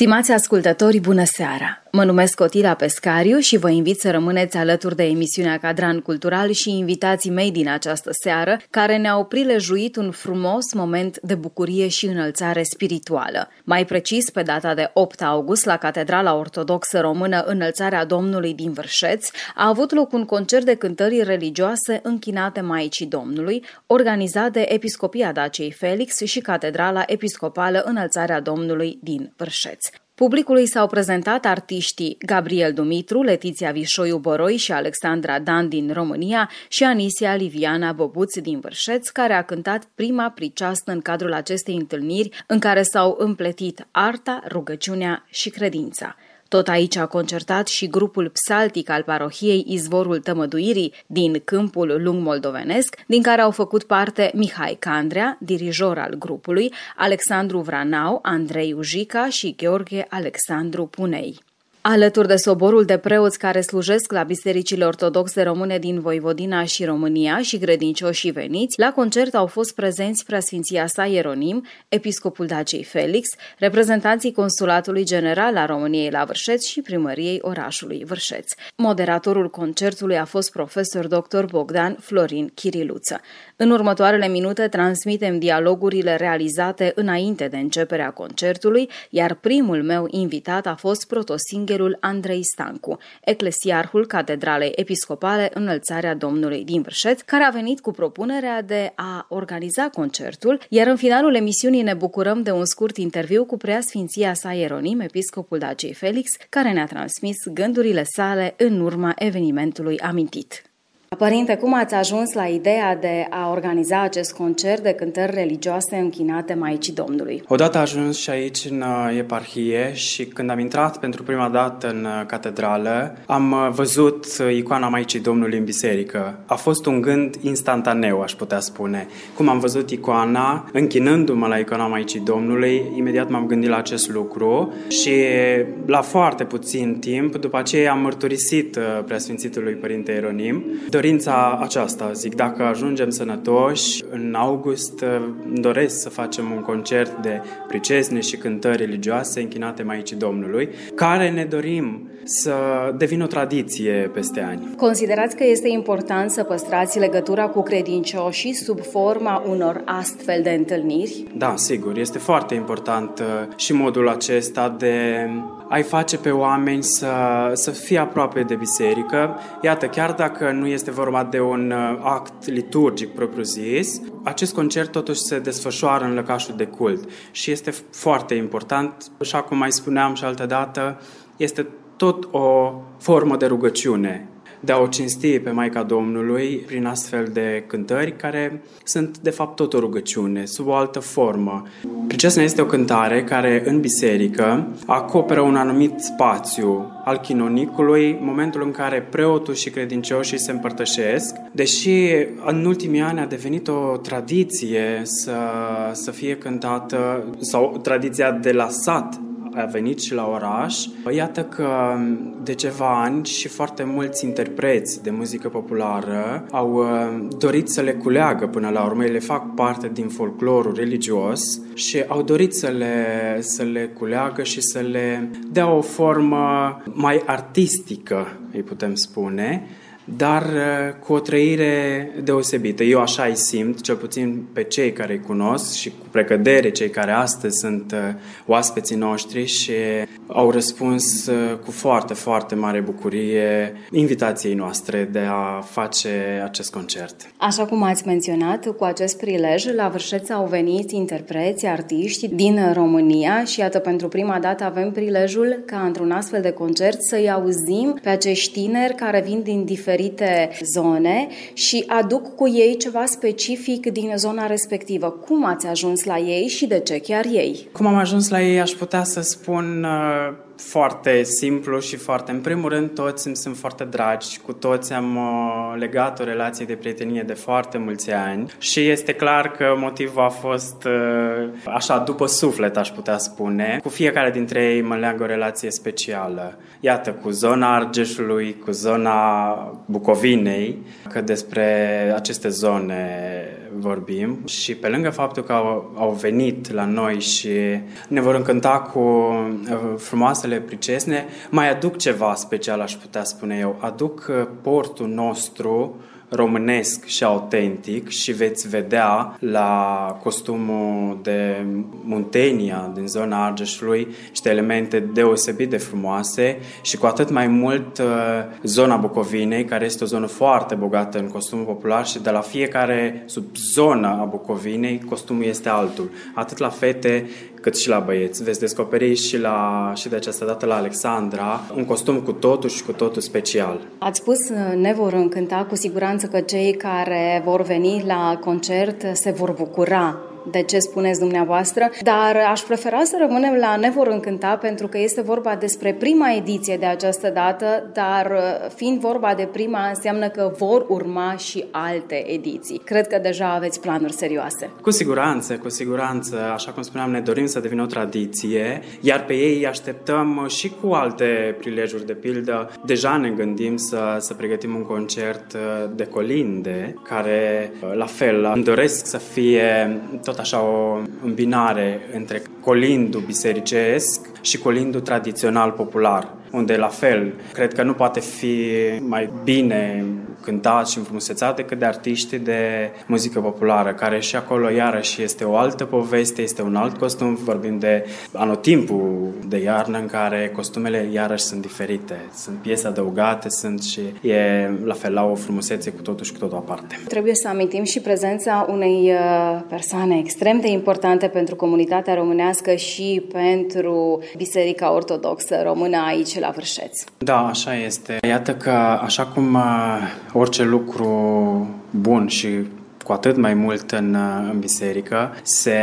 Stimați ascultători, bună seara! Mă numesc Otila Pescariu și vă invit să rămâneți alături de emisiunea Cadran Cultural și invitații mei din această seară, care ne-au prilejuit un frumos moment de bucurie și înălțare spirituală. Mai precis, pe data de 8 august, la Catedrala Ortodoxă Română Înălțarea Domnului din Vârșeț, a avut loc un concert de cântări religioase închinate Maicii Domnului, organizat de Episcopia Daciei Felix și Catedrala Episcopală Înălțarea Domnului din Vârșeț. Publicului s-au prezentat artiștii Gabriel Dumitru, Letiția Vișoiu Boroi și Alexandra Dan din România și Anisia Liviana Bobuț din Vârșeț, care a cântat prima priceastă în cadrul acestei întâlniri în care s-au împletit arta, rugăciunea și credința. Tot aici a concertat și grupul psaltic al parohiei Izvorul Tămăduirii din câmpul lung moldovenesc, din care au făcut parte Mihai Candrea, dirijor al grupului, Alexandru Vranau, Andrei Ujica și Gheorghe Alexandru Punei. Alături de soborul de preoți care slujesc la bisericile ortodoxe române din Voivodina și România și credincioșii veniți, la concert au fost prezenți preasfinția sa Ieronim, episcopul Daciei Felix, reprezentanții Consulatului General a României la Vârșeț și primăriei orașului Vârșeț. Moderatorul concertului a fost profesor dr. Bogdan Florin Chiriluță. În următoarele minute transmitem dialogurile realizate înainte de începerea concertului, iar primul meu invitat a fost protosingherul Andrei Stancu, eclesiarhul Catedralei Episcopale Înălțarea Domnului din Vârșeț, care a venit cu propunerea de a organiza concertul, iar în finalul emisiunii ne bucurăm de un scurt interviu cu preasfinția sa Ieronim, episcopul Daciei Felix, care ne-a transmis gândurile sale în urma evenimentului amintit. Părinte, cum ați ajuns la ideea de a organiza acest concert de cântări religioase închinate Maicii Domnului? Odată ajuns și aici în uh, eparhie și când am intrat pentru prima dată în uh, catedrală, am uh, văzut icoana Maicii Domnului în biserică. A fost un gând instantaneu, aș putea spune. Cum am văzut icoana, închinându-mă la icoana Maicii Domnului, imediat m-am gândit la acest lucru și la foarte puțin timp, după aceea am mărturisit preasfințitului Părinte Ieronim, dorința aceasta, zic, dacă ajungem sănătoși, în august îmi doresc să facem un concert de pricesne și cântări religioase închinate Maicii Domnului, care ne dorim să devină o tradiție peste ani. Considerați că este important să păstrați legătura cu credincioșii sub forma unor astfel de întâlniri? Da, sigur, este foarte important uh, și modul acesta de ai face pe oameni să, să fie aproape de biserică. Iată, chiar dacă nu este vorba de un uh, act liturgic propriu-zis, acest concert totuși se desfășoară în lăcașul de cult și este foarte important, așa cum mai spuneam și altă dată, este tot o formă de rugăciune de a o cinsti pe Maica Domnului prin astfel de cântări care sunt de fapt tot o rugăciune, sub o altă formă. Pricesna este o cântare care în biserică acoperă un anumit spațiu al chinonicului, momentul în care preotul și credincioșii se împărtășesc, deși în ultimii ani a devenit o tradiție să, să fie cântată, sau tradiția de la sat a venit și la oraș. Iată că de ceva ani și foarte mulți interpreți de muzică populară au uh, dorit să le culeagă până la urmă. Ele fac parte din folclorul religios și au dorit să le, să le culeagă și să le dea o formă mai artistică, îi putem spune, dar uh, cu o trăire deosebită. Eu așa îi simt, cel puțin pe cei care îi cunosc și cu precădere cei care astăzi sunt uh, oaspeții noștri și au răspuns uh, cu foarte, foarte mare bucurie invitației noastre de a face acest concert. Așa cum ați menționat, cu acest prilej, la Vârșeț au venit interpreți, artiști din România și iată, pentru prima dată avem prilejul ca într-un astfel de concert să-i auzim pe acești tineri care vin din diferite zone și aduc cu ei ceva specific din zona respectivă. Cum ați ajuns la ei și de ce chiar ei? Cum am ajuns la ei, aș putea să spun uh, foarte simplu și foarte... În primul rând, toți îmi sunt foarte dragi, cu toți am uh, legat o relație de prietenie de foarte mulți ani și este clar că motivul a fost uh, așa, după suflet, aș putea spune. Cu fiecare dintre ei mă leagă o relație specială. Iată, cu zona Argeșului, cu zona Bucovinei, că despre aceste zone vorbim și pe lângă faptul că au, au venit la noi și ne vor încânta cu uh, frumoasele pricesne, mai aduc ceva special, aș putea spune eu. Aduc uh, portul nostru românesc și autentic și veți vedea la costumul de Muntenia din zona Argeșului niște elemente deosebit de frumoase și cu atât mai mult uh, zona Bucovinei, care este o zonă foarte bogată în costumul popular și de la fiecare subzonă a Bucovinei costumul este altul. Atât la fete cât și la băieți. Veți descoperi și, la, și de această dată la Alexandra un costum cu totul și cu totul special. Ați spus, ne vor încânta cu siguranță că cei care vor veni la concert se vor bucura de ce spuneți dumneavoastră, dar aș prefera să rămânem la Ne vor încânta pentru că este vorba despre prima ediție de această dată, dar uh, fiind vorba de prima înseamnă că vor urma și alte ediții. Cred că deja aveți planuri serioase. Cu siguranță, cu siguranță, așa cum spuneam, ne dorim să devină o tradiție, iar pe ei așteptăm și cu alte prilejuri, de pildă, deja ne gândim să, să pregătim un concert uh, de colinde, care, uh, la fel, îmi doresc să fie tot așa o îmbinare între colindul bisericesc și colindul tradițional popular unde la fel, cred că nu poate fi mai bine cântat și înfrumusețat decât de artiști de muzică populară, care și acolo iarăși este o altă poveste, este un alt costum, vorbim de anotimpul de iarnă în care costumele iarăși sunt diferite, sunt piese adăugate, sunt și e la fel la o frumusețe cu totul și cu totul aparte. Trebuie să amintim și prezența unei uh, persoane extrem de importante pentru comunitatea românească și pentru Biserica Ortodoxă Română aici la Vârșeț. Da, așa este. Iată că așa cum uh, orice lucru bun și cu atât mai mult în, în biserică, se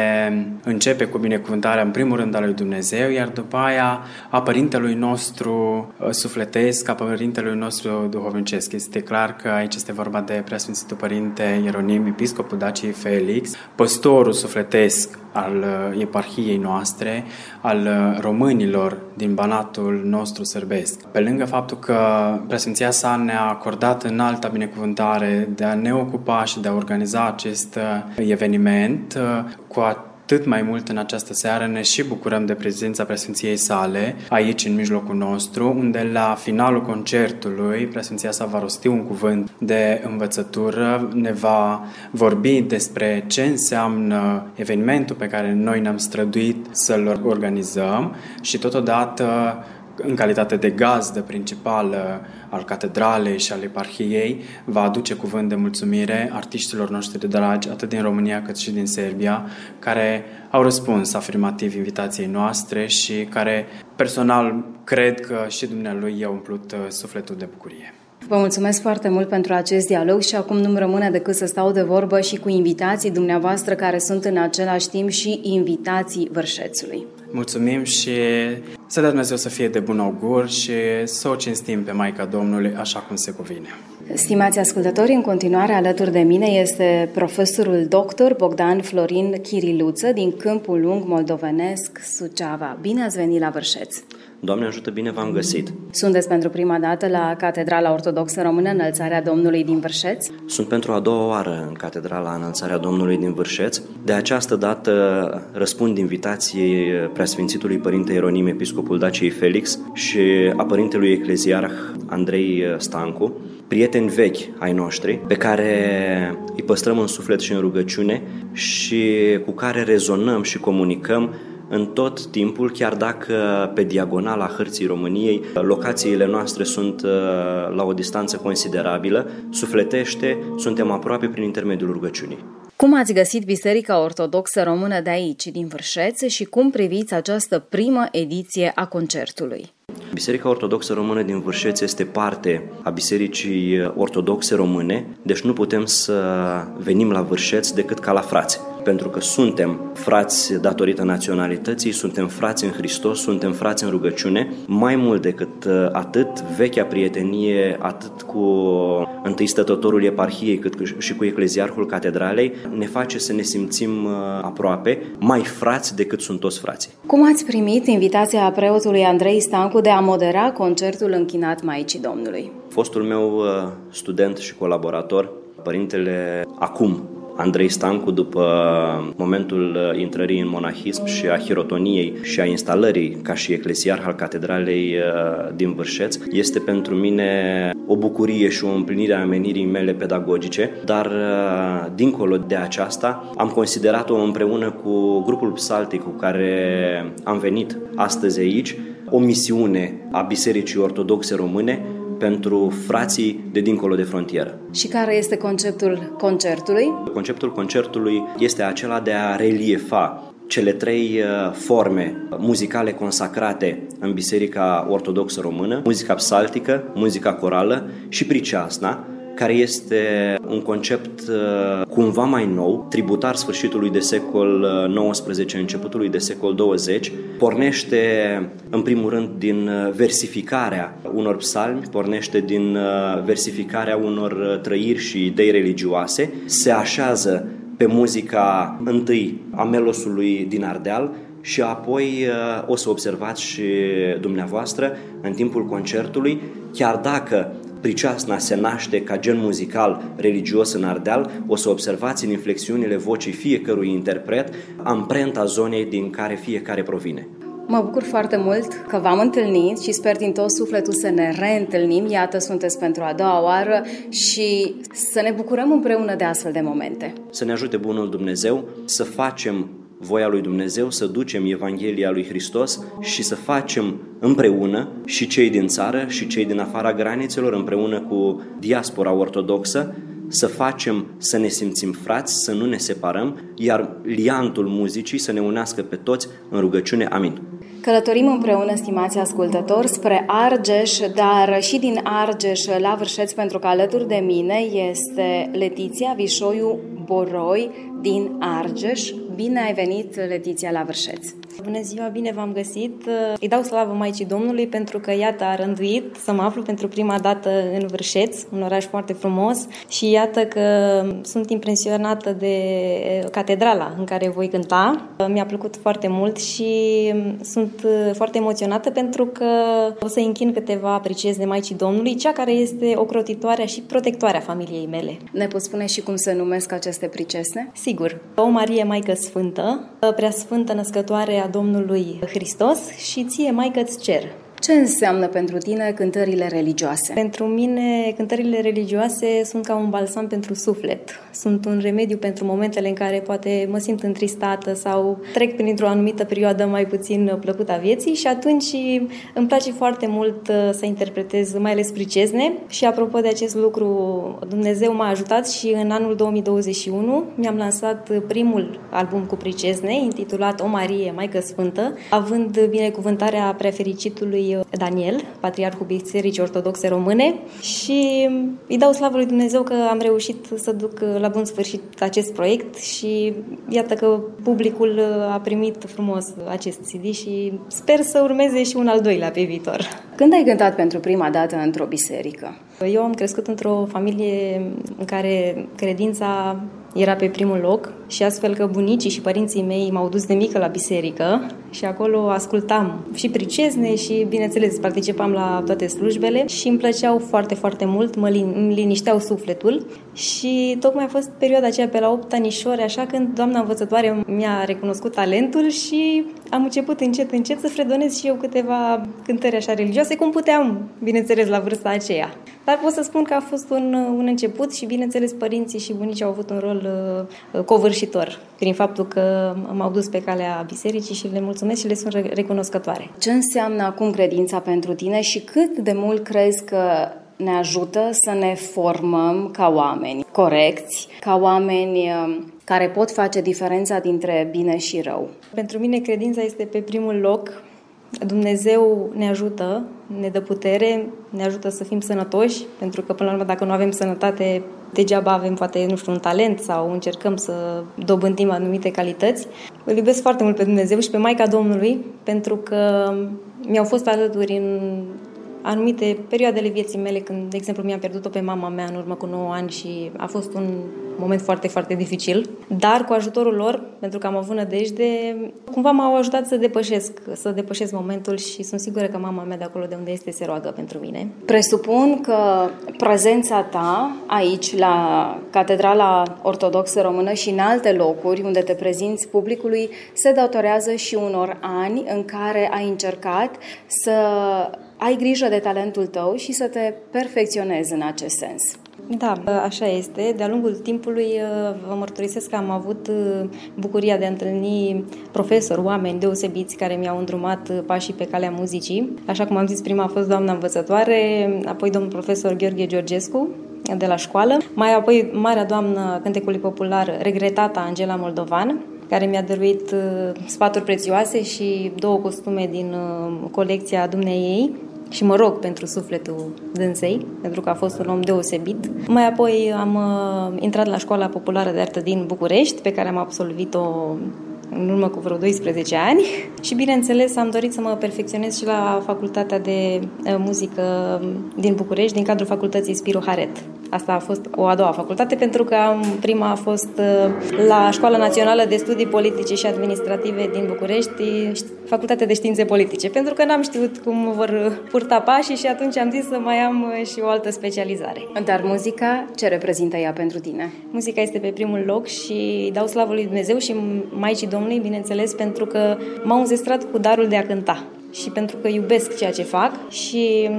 începe cu binecuvântarea în primul rând a lui Dumnezeu, iar după aia a părintelui nostru uh, sufletesc, a părintelui nostru duhovnicesc. Este clar că aici este vorba de Preasfințitul Părinte Ieronim, Episcopul Daciei Felix, păstorul sufletesc al uh, eparhiei noastre, al uh, românilor din Banatul nostru sărbesc. Pe lângă faptul că presenția sa ne-a acordat în alta binecuvântare de a ne ocupa și de a organiza acest uh, eveniment, cu atât mai mult în această seară ne și bucurăm de prezența presenției sale aici în mijlocul nostru, unde la finalul concertului presenția sa va rosti un cuvânt de învățătură, ne va vorbi despre ce înseamnă evenimentul pe care noi ne-am străduit să-l organizăm și totodată în calitate de gazdă principală al catedralei și al eparhiei, va aduce cuvânt de mulțumire artiștilor noștri dragi, atât din România cât și din Serbia, care au răspuns afirmativ invitației noastre și care personal cred că și dumnealui i-a umplut uh, sufletul de bucurie. Vă mulțumesc foarte mult pentru acest dialog și acum nu-mi rămâne decât să stau de vorbă și cu invitații dumneavoastră care sunt în același timp și invitații vârșețului. Mulțumim și să dea Dumnezeu să fie de bun augur și să o cinstim pe Maica Domnului așa cum se cuvine. Stimați ascultători, în continuare alături de mine este profesorul doctor Bogdan Florin Chiriluță din Câmpul Lung Moldovenesc, Suceava. Bine ați venit la Vârșeț! Doamne ajută bine, v-am găsit. Sunteți pentru prima dată la Catedrala Ortodoxă Română Înălțarea Domnului din Vârșeț? Sunt pentru a doua oară în Catedrala Înălțarea Domnului din Vârșeț. De această dată răspund invitației preasfințitului Părinte Ieronim, Episcopul Daciei Felix și a Părintelui Ecleziarh Andrei Stancu, prieteni vechi ai noștri, pe care îi păstrăm în suflet și în rugăciune și cu care rezonăm și comunicăm în tot timpul, chiar dacă pe diagonala hărții României locațiile noastre sunt uh, la o distanță considerabilă, sufletește, suntem aproape prin intermediul rugăciunii. Cum ați găsit Biserica Ortodoxă Română de aici, din Vârșeț, și cum priviți această primă ediție a concertului? Biserica Ortodoxă Română din Vârșeț este parte a Bisericii Ortodoxe Române, deci nu putem să venim la Vârșeț decât ca la frați pentru că suntem frați datorită naționalității, suntem frați în Hristos, suntem frați în rugăciune. Mai mult decât uh, atât, vechea prietenie, atât cu întâi stătătorul eparhiei, cât și cu ecleziarhul catedralei, ne face să ne simțim uh, aproape, mai frați decât sunt toți frații. Cum ați primit invitația preotului Andrei Stancu de a modera concertul închinat Maicii Domnului? Fostul meu uh, student și colaborator, părintele acum Andrei Stancu, după momentul intrării în monahism și a hirotoniei și a instalării ca și eclesiarh al catedralei uh, din Vârșeț, este pentru mine o bucurie și o împlinire a menirii mele pedagogice, dar uh, dincolo de aceasta am considerat-o împreună cu grupul psaltic cu care am venit astăzi aici, o misiune a Bisericii Ortodoxe Române pentru frații de dincolo de frontieră. Și care este conceptul concertului? Conceptul concertului este acela de a reliefa cele trei uh, forme muzicale consacrate în Biserica Ortodoxă Română, muzica psaltică, muzica corală și priceasna, care este un concept uh, cumva mai nou, tributar sfârșitului de secol XIX, uh, începutului de secol 20, pornește în primul rând din uh, versificarea unor psalmi, pornește din versificarea unor trăiri și idei religioase, se așează pe muzica întâi a melosului din Ardeal, și apoi o să observați și dumneavoastră în timpul concertului, chiar dacă Priceasna se naște ca gen muzical religios în Ardeal, o să observați în inflexiunile vocii fiecărui interpret amprenta zonei din care fiecare provine. Mă bucur foarte mult că v-am întâlnit și sper din tot sufletul să ne reîntâlnim. Iată, sunteți pentru a doua oară și să ne bucurăm împreună de astfel de momente. Să ne ajute Bunul Dumnezeu să facem voia lui Dumnezeu, să ducem Evanghelia lui Hristos și să facem împreună și cei din țară și cei din afara granițelor, împreună cu diaspora ortodoxă, să facem să ne simțim frați, să nu ne separăm, iar liantul muzicii să ne unească pe toți în rugăciune. Amin. Călătorim împreună, stimați ascultători, spre Argeș, dar și din Argeș la Vârșeț, pentru că alături de mine este Letiția Vișoiu Boroi din Argeș. Bine ai venit, Letiția, la Vârșeț! Bună ziua, bine v-am găsit! Îi dau slavă Maicii Domnului pentru că, iată, a rânduit să mă aflu pentru prima dată în Vârșeț, un oraș foarte frumos și iată că sunt impresionată de catedrala în care voi cânta. Mi-a plăcut foarte mult și sunt foarte emoționată pentru că o să închin câteva de Maicii Domnului, cea care este ocrotitoarea și protectoarea familiei mele. Ne poți spune și cum se numesc aceste pricesne? Sigur. O Marie Maică Sfântă, Preasfântă Născătoare a Domnului Hristos și ție, Maică, îți cer ce înseamnă pentru tine cântările religioase? Pentru mine, cântările religioase sunt ca un balsam pentru suflet. Sunt un remediu pentru momentele în care poate mă simt întristată sau trec printr-o anumită perioadă mai puțin plăcută a vieții și atunci îmi place foarte mult uh, să interpretez mai ales pricezne și apropo de acest lucru, Dumnezeu m-a ajutat și în anul 2021 mi-am lansat primul album cu pricezne intitulat O Marie, Maică Sfântă, având binecuvântarea prefericitului Daniel, patriarhul Bisericii Ortodoxe Române și îi dau slavă lui Dumnezeu că am reușit să duc la bun sfârșit acest proiect și iată că publicul a primit frumos acest CD și sper să urmeze și un al doilea pe viitor. Când ai cântat pentru prima dată într-o biserică? Eu am crescut într-o familie în care credința era pe primul loc și astfel că bunicii și părinții mei m-au dus de mică la biserică și acolo ascultam și pricezne și, bineînțeles, participam la toate slujbele și îmi plăceau foarte, foarte mult, mă lin- linișteau sufletul și tocmai a fost perioada aceea pe la 8 anișori, așa când doamna învățătoare mi-a recunoscut talentul și am început încet, încet să fredonez și eu câteva cântări așa religioase, cum puteam, bineînțeles, la vârsta aceea. Dar pot să spun că a fost un, un început și, bineînțeles, părinții și bunicii au avut un rol uh, covârșitor prin faptul că m-au dus pe calea bisericii și le mulțumesc și le sunt recunoscătoare. Ce înseamnă acum credința pentru tine și cât de mult crezi că ne ajută să ne formăm ca oameni corecți, ca oameni uh, care pot face diferența dintre bine și rău. Pentru mine credința este pe primul loc Dumnezeu ne ajută, ne dă putere, ne ajută să fim sănătoși, pentru că, până la urmă, dacă nu avem sănătate, degeaba avem, poate, nu știu, un talent sau încercăm să dobândim anumite calități. Îl iubesc foarte mult pe Dumnezeu și pe Maica Domnului, pentru că mi-au fost alături în anumite perioadele vieții mele, când, de exemplu, mi-am pierdut-o pe mama mea în urmă cu 9 ani și a fost un moment foarte, foarte dificil, dar cu ajutorul lor, pentru că am avut nădejde, cumva m-au ajutat să depășesc, să depășesc momentul și sunt sigură că mama mea de acolo de unde este se roagă pentru mine. Presupun că prezența ta aici, la Catedrala Ortodoxă Română și în alte locuri unde te prezinți publicului, se datorează și unor ani în care ai încercat să ai grijă de talentul tău și să te perfecționezi în acest sens. Da, așa este. De-a lungul timpului uh, vă mărturisesc că am avut uh, bucuria de a întâlni profesori, oameni deosebiți care mi-au îndrumat uh, pașii pe calea muzicii. Așa cum am zis, prima a fost doamna învățătoare, apoi domnul profesor Gheorghe Georgescu, de la școală, mai apoi marea doamnă cântecului popular, regretata Angela Moldovan, care mi-a dăruit sfaturi prețioase și două costume din colecția dumneei ei, și mă rog pentru sufletul dânsei, pentru că a fost un om deosebit. Mai apoi am uh, intrat la școala populară de artă din București, pe care am absolvit-o în urmă cu vreo 12 ani și bineînțeles am dorit să mă perfecționez și la facultatea de uh, muzică din București, din cadrul facultății Spiru Haret. Asta a fost o a doua facultate pentru că prima a fost uh, la Școala Națională de Studii Politice și Administrative din București, Facultatea de Științe Politice, pentru că n-am știut cum vor purta pașii și atunci am zis să mai am uh, și o altă specializare. Dar muzica, ce reprezintă ea pentru tine? Muzica este pe primul loc și dau slavă lui Dumnezeu și Maicii Domnului, bineînțeles, pentru că m-au înzestrat cu darul de a cânta și pentru că iubesc ceea ce fac și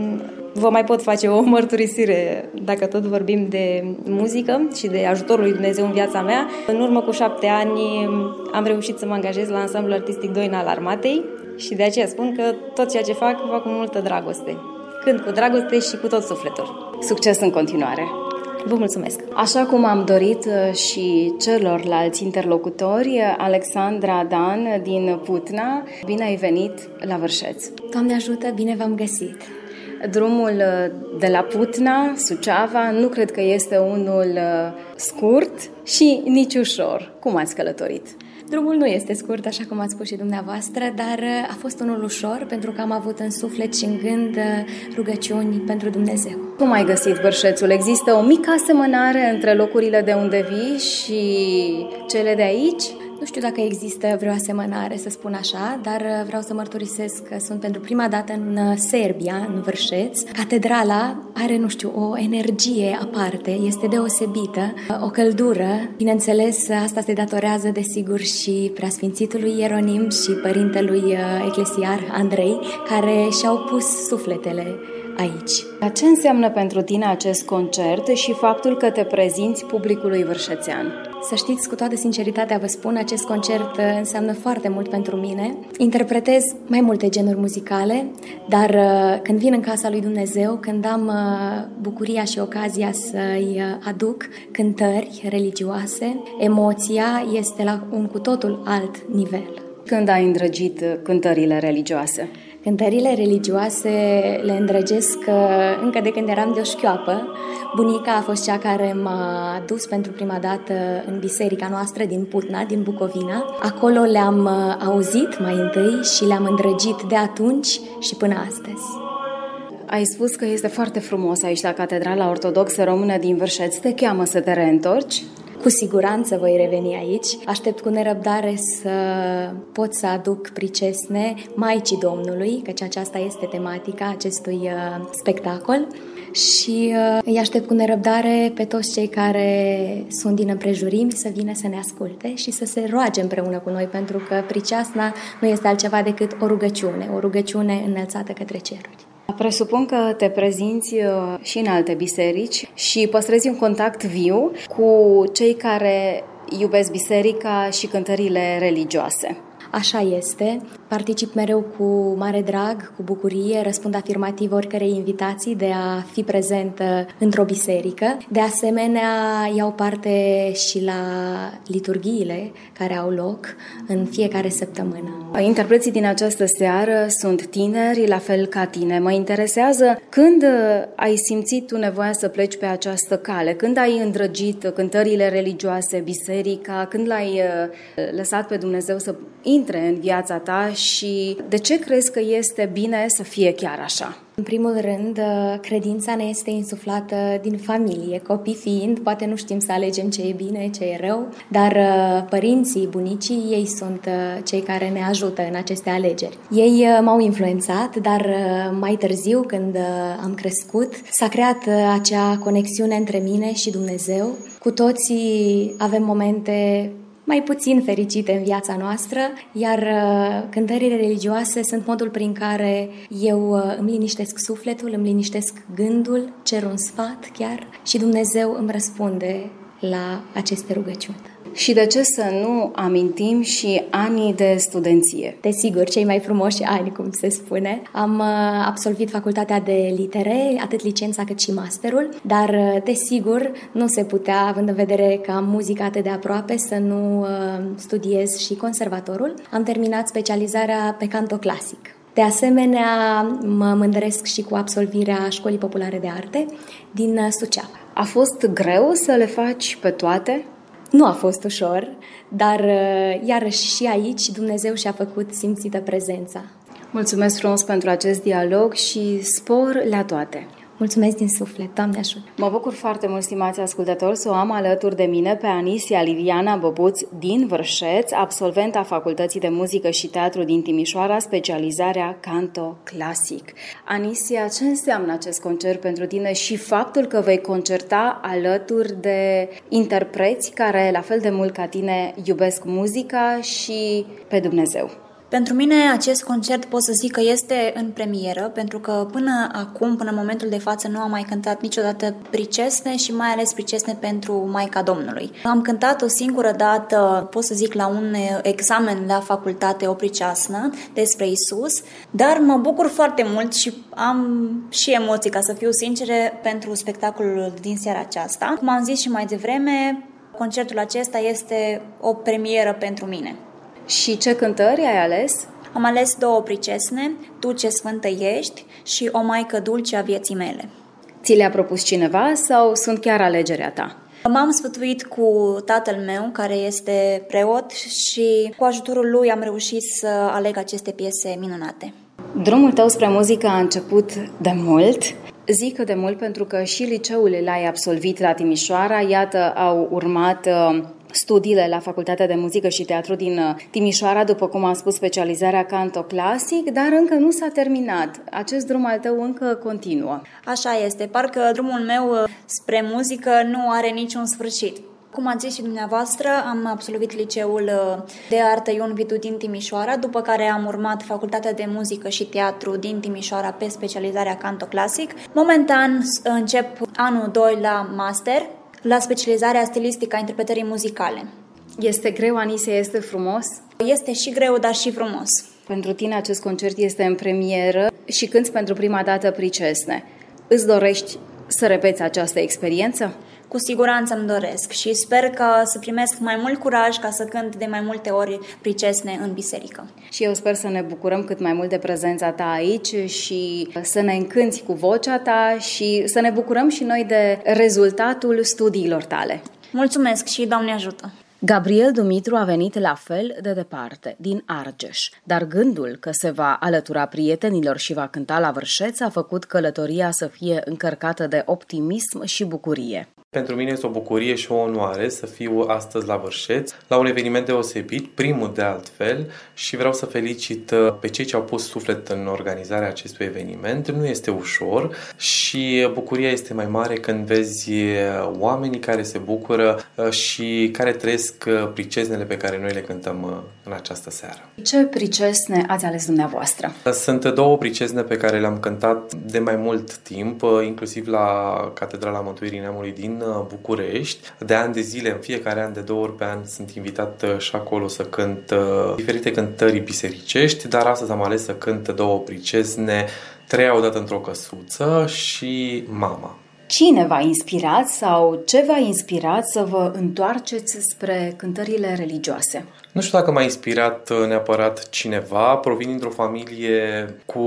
vă mai pot face o mărturisire dacă tot vorbim de muzică și de ajutorul lui Dumnezeu în viața mea. În urmă cu șapte ani am reușit să mă angajez la ansamblul artistic Doina al Armatei și de aceea spun că tot ceea ce fac, fac cu multă dragoste. Cânt cu dragoste și cu tot sufletul. Succes în continuare! Vă mulțumesc! Așa cum am dorit uh, și celorlalți interlocutori, uh, Alexandra Dan din Putna, bine ai venit la Vârșeț! Doamne ajută, bine v-am găsit! Drumul uh, de la Putna, Suceava, nu cred că este unul scurt și nici ușor. Cum ați călătorit? Drumul nu este scurt, așa cum ați spus și dumneavoastră, dar uh, a fost unul ușor pentru că am avut în suflet și în gând uh, rugăciuni pentru Dumnezeu. Cum ai găsit Vârșețul? Există o mică asemănare între locurile de unde vii și cele de aici? Nu știu dacă există vreo asemănare, să spun așa, dar uh, vreau să mărturisesc că sunt pentru prima dată în uh, Serbia, în Vârșeț. Catedrala are, nu știu, o energie aparte, este deosebită, uh, o căldură. Bineînțeles, asta se datorează, desigur, și preasfințitului Ieronim și părintelui eclesiar Andrei, care și-au pus sufletele aici. Ce înseamnă pentru tine acest concert și faptul că te prezinți publicului vârșețean? Să știți, cu toată sinceritatea vă spun, acest concert uh, înseamnă foarte mult pentru mine. Interpretez mai multe genuri muzicale, dar uh, când vin în casa lui Dumnezeu, când am uh, bucuria și ocazia să-i aduc cântări religioase, emoția este la un cu totul alt nivel. Când ai îndrăgit cântările religioase? Cântările religioase le îndrăgesc încă de când eram de o șchioapă. Bunica a fost cea care m-a dus pentru prima dată în biserica noastră din Putna, din Bucovina. Acolo le-am uh, auzit mai întâi și le-am îndrăgit de atunci și până astăzi. Ai spus că este foarte frumos aici la Catedrala Ortodoxă Română din Vârșeț. Te cheamă să te reîntorci? Cu siguranță voi reveni aici. Aștept cu nerăbdare să pot să aduc pricesne Maicii Domnului, căci aceasta este tematica acestui uh, spectacol și uh, îi aștept cu nerăbdare pe toți cei care sunt din împrejurimi să vină să ne asculte și să se roage împreună cu noi, pentru că priceasna nu este altceva decât o rugăciune, o rugăciune înălțată către ceruri. Presupun că te prezinți uh, și în alte biserici și păstrezi un contact viu cu cei care iubesc biserica și cântările religioase. Așa este. Particip mereu cu mare drag, cu bucurie, răspund afirmativ oricărei invitații de a fi prezentă într-o biserică. De asemenea, iau parte și la liturghiile care au loc în fiecare săptămână. Interpreții din această seară sunt tineri, la fel ca tine. Mă interesează când ai simțit tu nevoia să pleci pe această cale, când ai îndrăgit cântările religioase, biserica, când l-ai uh, lăsat pe Dumnezeu să intre în viața ta și de ce crezi că este bine să fie chiar așa? În primul rând, uh, credința ne este insuflată din familie. Copii fiind, poate nu știm să alegem ce e bine, ce e rău, dar uh, părinții, bunicii, ei sunt uh, cei care ne ajută în aceste alegeri. Ei m-au influențat, dar mai târziu, când am crescut, s-a creat acea conexiune între mine și Dumnezeu. Cu toții avem momente mai puțin fericite în viața noastră, iar uh, cântările religioase sunt modul prin care eu uh, îmi liniștesc sufletul, îmi liniștesc gândul, cer un sfat chiar și Dumnezeu îmi răspunde la aceste rugăciuni. Și de ce să nu amintim și anii de studenție? Desigur, cei mai frumoși ani, cum se spune. Am uh, absolvit facultatea de litere, atât licența cât și masterul, dar uh, desigur nu se putea, având în vedere că am muzică atât de aproape, să nu uh, studiez și conservatorul. Am terminat specializarea pe canto clasic. De asemenea, mă mândresc și cu absolvirea Școlii Populare de Arte din Suceava. A fost greu să le faci pe toate? Nu a fost ușor, dar uh, iarăși și aici Dumnezeu și-a făcut simțită prezența. Mulțumesc frumos pentru acest dialog și spor la toate! Mulțumesc din suflet, Doamne ajută! Mă bucur foarte mult, stimați ascultători, să o am alături de mine pe Anisia Liviana Băbuț din Vârșeț, absolventa Facultății de Muzică și Teatru din Timișoara, specializarea Canto Clasic. Anisia, ce înseamnă acest concert pentru tine și faptul că vei concerta alături de interpreți care, la fel de mult ca tine, iubesc muzica și pe Dumnezeu? Pentru mine acest concert pot să zic că este în premieră, pentru că până acum, până în momentul de față, nu am mai cântat niciodată pricesne și mai ales pricesne pentru Maica Domnului. Am cântat o singură dată, pot să zic, la un examen la facultate o priceasnă despre Isus, dar mă bucur foarte mult și am și emoții, ca să fiu sincere, pentru spectacolul din seara aceasta. Cum am zis și mai devreme, concertul acesta este o premieră pentru mine. Și ce cântări ai ales? Am ales două pricesne, Tu ce sfântă ești și O Maică Dulce a vieții mele. Ți le-a propus cineva sau sunt chiar alegerea ta? M-am sfătuit cu tatăl meu, care este preot, și cu ajutorul lui am reușit să aleg aceste piese minunate. Drumul tău spre muzică a început de mult. Zic că de mult pentru că și liceul l-ai absolvit la Timișoara, iată, au urmat uh, studiile la Facultatea de Muzică și Teatru din uh, Timișoara, după cum am spus, specializarea canto clasic, dar încă nu s-a terminat. Acest drum al tău încă continuă. Așa este, parcă drumul meu uh, spre muzică nu are niciun sfârșit. Cum ați zis și dumneavoastră, am absolvit liceul uh, de artă Ion Vitu din Timișoara, după care am urmat Facultatea de Muzică și Teatru din Timișoara pe specializarea canto clasic. Momentan încep anul 2 la master la specializarea stilistică a interpretării muzicale. Este greu, Anise, este frumos? Este și greu, dar și frumos. Pentru tine acest concert este în premieră și cânti pentru prima dată Pricesne. Îți dorești să repeți această experiență? Cu siguranță îmi doresc și sper că să primesc mai mult curaj ca să cânt de mai multe ori pricesne în biserică. Și eu sper să ne bucurăm cât mai mult de prezența ta aici și să ne încânți cu vocea ta și să ne bucurăm și noi de rezultatul studiilor tale. Mulțumesc și Doamne ajută! Gabriel Dumitru a venit la fel de departe, din Argeș, dar gândul că se va alătura prietenilor și va cânta la vârșeț a făcut călătoria să fie încărcată de optimism și bucurie. Pentru mine este o bucurie și o onoare să fiu astăzi la Vârșeț, la un eveniment deosebit, primul de altfel, și vreau să felicit uh, pe cei ce au pus suflet în organizarea acestui eveniment. Nu este ușor și bucuria este mai mare când vezi uh, oamenii care se bucură uh, și care trăiesc priceznele pe care noi le cântăm în această seară. Ce pricesne ați ales dumneavoastră? Sunt două pricesne pe care le-am cântat de mai mult timp, inclusiv la Catedrala Mântuirii Neamului din din București. De ani de zile, în fiecare an, de două ori pe an, sunt invitat și acolo să cânt diferite cântări bisericești, dar astăzi am ales să cânt două pricezne, trei odată într-o căsuță și mama. Cine v-a inspirat sau ce v-a inspirat să vă întoarceți spre cântările religioase? Nu știu dacă m-a inspirat uh, neapărat cineva, provin dintr-o familie cu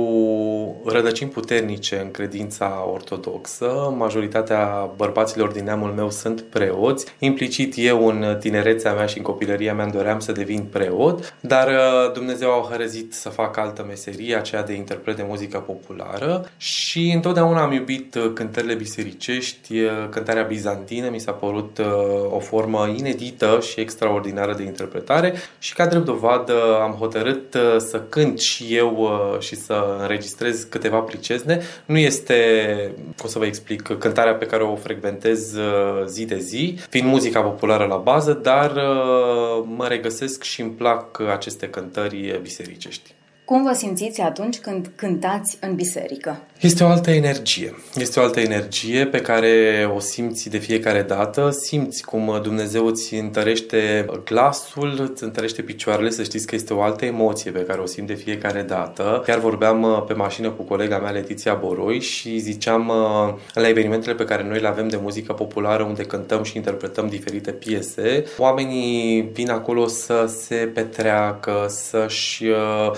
rădăcini puternice în credința ortodoxă. Majoritatea bărbaților din neamul meu sunt preoți. Implicit eu în tinerețea mea și în copilăria mea îmi doream să devin preot, dar uh, Dumnezeu a hărăzit să fac altă meserie, aceea de interpret de muzică populară și întotdeauna am iubit uh, cântările bisericești, cântarea bizantină mi s-a părut o formă inedită și extraordinară de interpretare și ca drept dovadă am hotărât uh, să cânt și eu uh, și să înregistrez câteva pricezne. Nu este, cum să vă explic, cântarea pe care o frecventez uh, zi de zi, fiind muzica populară la bază, dar mă regăsesc și îmi plac aceste cântări bisericești. Cum vă simțiți atunci când cântați în biserică? Este o altă energie. Este o altă energie pe care o simți de fiecare dată. Simți cum Dumnezeu îți întărește glasul, îți întărește picioarele, să știți că este o altă emoție pe care o simt de fiecare dată. Chiar vorbeam uh, pe mașină cu colega mea, Letiția Boroi, și ziceam uh, la evenimentele pe care noi le avem de muzică populară, unde cântăm și interpretăm diferite piese, oamenii vin acolo să se petreacă, să-și uh,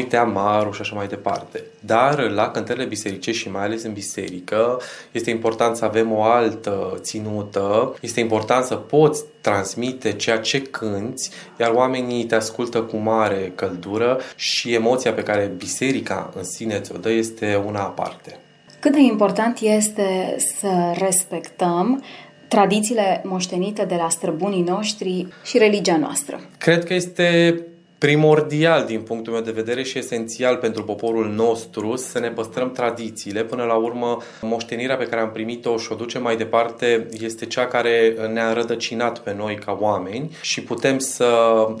uite amarul și așa mai departe. Dar la cântările bisericești și mai ales în biserică, este important să avem o altă ținută, este important să poți transmite ceea ce cânți, iar oamenii te ascultă cu mare căldură și emoția pe care biserica în sine ți-o dă este una aparte. Cât de important este să respectăm tradițiile moștenite de la străbunii noștri și religia noastră? Cred că este primordial din punctul meu de vedere și esențial pentru poporul nostru să ne păstrăm tradițiile. Până la urmă, moștenirea pe care am primit-o și o ducem mai departe este cea care ne-a rădăcinat pe noi ca oameni și putem să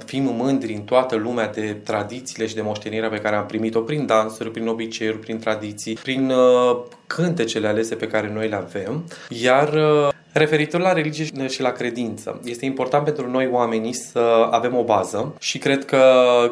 fim mândri în toată lumea de tradițiile și de moștenirea pe care am primit-o prin dansuri, prin obiceiuri, prin tradiții, prin uh, cântecele alese pe care noi le avem. Iar uh, Referitor la religie și la credință, este important pentru noi oamenii să avem o bază și cred că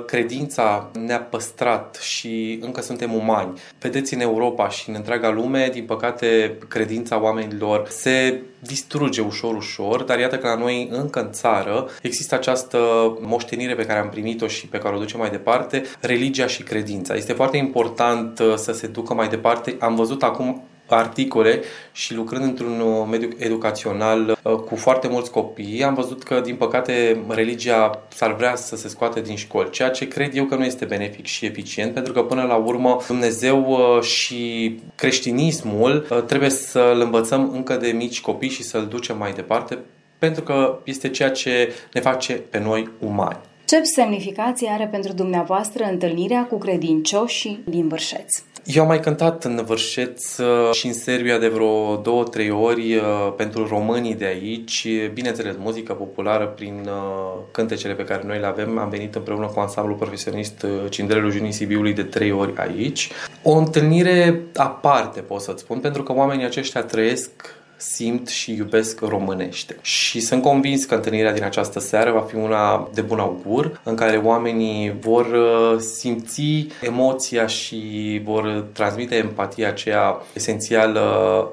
credința ne-a păstrat și încă suntem umani. Vedeți în Europa și în întreaga lume, din păcate, credința oamenilor se distruge ușor, ușor, dar iată că la noi încă în țară există această moștenire pe care am primit-o și pe care o ducem mai departe, religia și credința. Este foarte important uh, să se ducă mai departe. Am văzut acum articole și lucrând într-un uh, mediu educațional uh, cu foarte mulți copii, am văzut că, din păcate, religia s-ar vrea să se scoate din școli, ceea ce cred eu că nu este benefic și eficient, pentru că, până la urmă, Dumnezeu uh, și creștinismul trebuie să-l învățăm încă de mici copii și să-l ducem mai departe, pentru că este ceea ce ne face pe noi umani. Ce semnificație are pentru dumneavoastră întâlnirea cu credincioșii din Vârșeț? Eu am mai cântat în Vârșeț uh, și în Serbia de vreo două, trei ori uh, pentru românii de aici. Bineînțeles, muzică populară prin uh, cântecele pe care noi le avem. Am venit împreună cu ansamblul profesionist Cindelelul Junii Sibiului de trei ori aici. O întâlnire aparte, pot să-ți spun, pentru că oamenii aceștia trăiesc simt și iubesc românește. Și sunt convins că întâlnirea din această seară va fi una de bun augur, în care oamenii vor uh, simți emoția și vor transmite empatia aceea esențială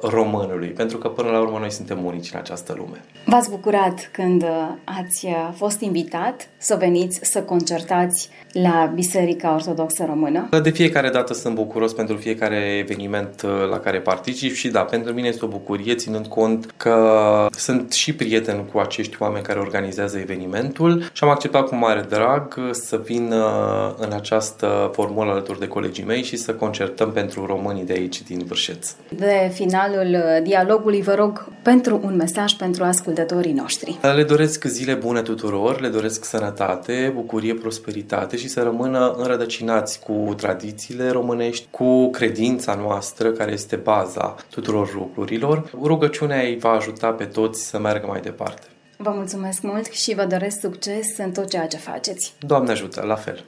românului, pentru că până la urmă noi suntem unici în această lume. V-ați bucurat când uh, ați uh, fost invitat să veniți să concertați la Biserica Ortodoxă Română? De fiecare dată sunt bucuros pentru fiecare eveniment la care particip și da, pentru mine este o bucurie, țin ținând cont că sunt și prieten cu acești oameni care organizează evenimentul și am acceptat cu mare drag să vin uh, în această formulă alături de colegii mei și să concertăm pentru românii de aici, din Vârșeț. De finalul uh, dialogului, vă rog pentru un mesaj pentru ascultătorii noștri. Le doresc zile bune tuturor, le doresc sănătate, bucurie, prosperitate și să rămână înrădăcinați cu tradițiile românești, cu credința noastră, care este baza tuturor lucrurilor. Rugă rugăciunea îi va ajuta pe toți să meargă mai departe. Vă mulțumesc mult și vă doresc succes în tot ceea ce faceți. Doamne ajută, la fel.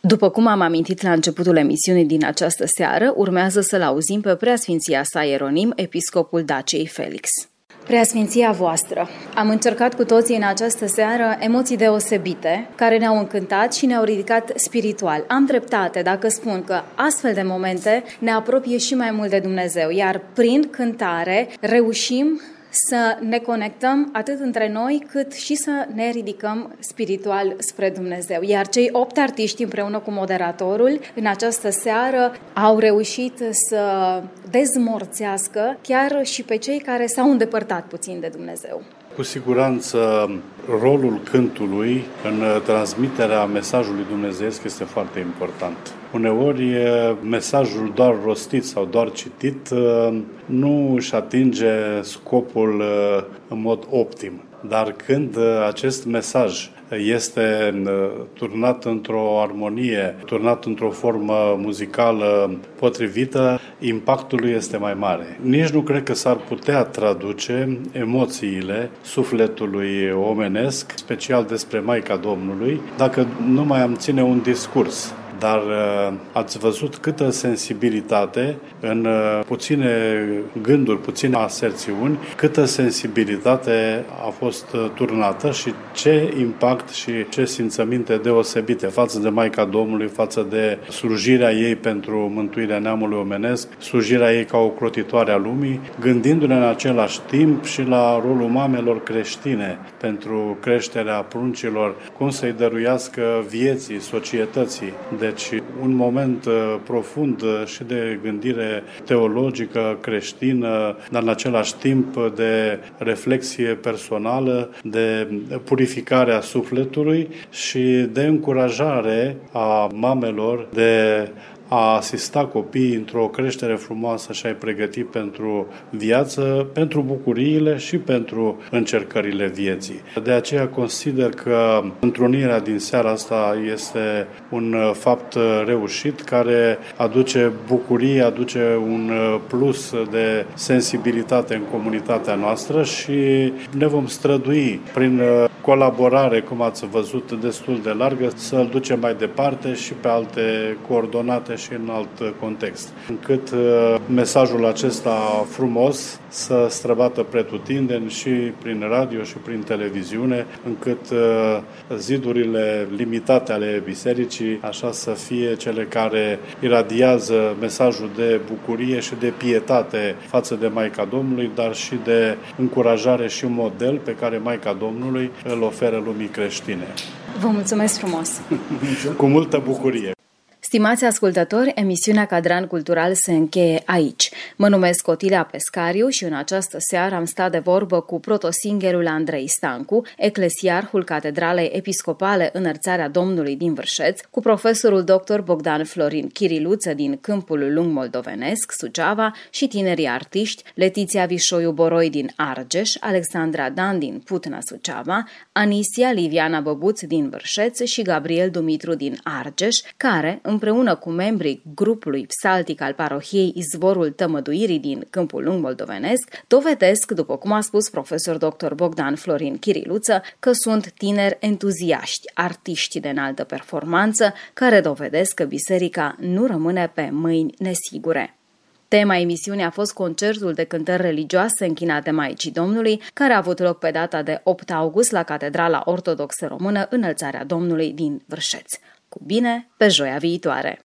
După cum am amintit la începutul emisiunii din această seară, urmează să-l auzim pe preasfinția sa Ieronim, episcopul Daciei Felix. Preasfinția voastră, am încercat cu toții în această seară emoții deosebite care ne-au încântat și ne-au ridicat spiritual. Am dreptate dacă spun că astfel de momente ne apropie și mai mult de Dumnezeu, iar prin cântare reușim să ne conectăm atât între noi, cât și să ne ridicăm spiritual spre Dumnezeu. Iar cei opt artiști împreună cu moderatorul în această seară au reușit să dezmorțească chiar și pe cei care s-au îndepărtat puțin de Dumnezeu. Cu siguranță, rolul cântului în transmiterea mesajului dumnezeiesc este foarte important. Uneori, mesajul doar rostit sau doar citit nu își atinge scopul în mod optim. Dar când acest mesaj este turnat într-o armonie, turnat într-o formă muzicală potrivită, impactul lui este mai mare. Nici nu cred că s-ar putea traduce emoțiile sufletului omenesc, special despre Maica Domnului, dacă nu mai am ține un discurs dar uh, ați văzut câtă sensibilitate în uh, puține gânduri, puține aserțiuni, câtă sensibilitate a fost uh, turnată și ce impact și ce simțăminte deosebite față de Maica Domnului, față de slujirea ei pentru mântuirea neamului omenesc, slujirea ei ca o crotitoare a lumii, gândindu-ne în același timp și la rolul mamelor creștine pentru creșterea pruncilor, cum să-i dăruiască vieții, societății, de deci un moment uh, profund uh, și de gândire teologică, creștină, dar în același timp de reflexie personală, de purificare a sufletului și de încurajare a mamelor de a asista copiii într-o creștere frumoasă și a-i pregăti pentru viață, pentru bucuriile și pentru încercările vieții. De aceea consider că întrunirea din seara asta este un fapt reușit care aduce bucurie, aduce un plus de sensibilitate în comunitatea noastră și ne vom strădui prin colaborare, cum ați văzut, destul de largă, să-l ducem mai departe și pe alte coordonate și în alt context. Încât uh, mesajul acesta frumos să străbată pretutindeni și prin radio și prin televiziune, încât uh, zidurile limitate ale bisericii așa să fie cele care iradiază mesajul de bucurie și de pietate față de Maica Domnului, dar și de încurajare și model pe care Maica Domnului îl oferă lumii creștine. Vă mulțumesc frumos! Cu multă bucurie! Stimați ascultători, emisiunea Cadran Cultural se încheie aici. Mă numesc Otilia Pescariu și în această seară am stat de vorbă cu protosingherul Andrei Stancu, eclesiarhul Catedralei Episcopale Înălțarea Domnului din Vârșeț, cu profesorul dr. Bogdan Florin Chiriluță din Câmpul Lung Moldovenesc, Suceava și tinerii artiști Letiția Vișoiu Boroi din Argeș, Alexandra Dan din Putna Suceava, Anisia Liviana Băbuț din Vârșeț și Gabriel Dumitru din Argeș, care, în împreună cu membrii grupului psaltic al parohiei Izvorul Tămăduirii din Câmpul Lung Moldovenesc, dovedesc, după cum a spus profesor dr. Bogdan Florin Chiriluță, că sunt tineri entuziaști, artiști de înaltă performanță, care dovedesc că biserica nu rămâne pe mâini nesigure. Tema emisiunii a fost concertul de cântări religioase închinate Maicii Domnului, care a avut loc pe data de 8 august la Catedrala Ortodoxă Română Înălțarea Domnului din Vârșeț. Cu bine, pe joia viitoare!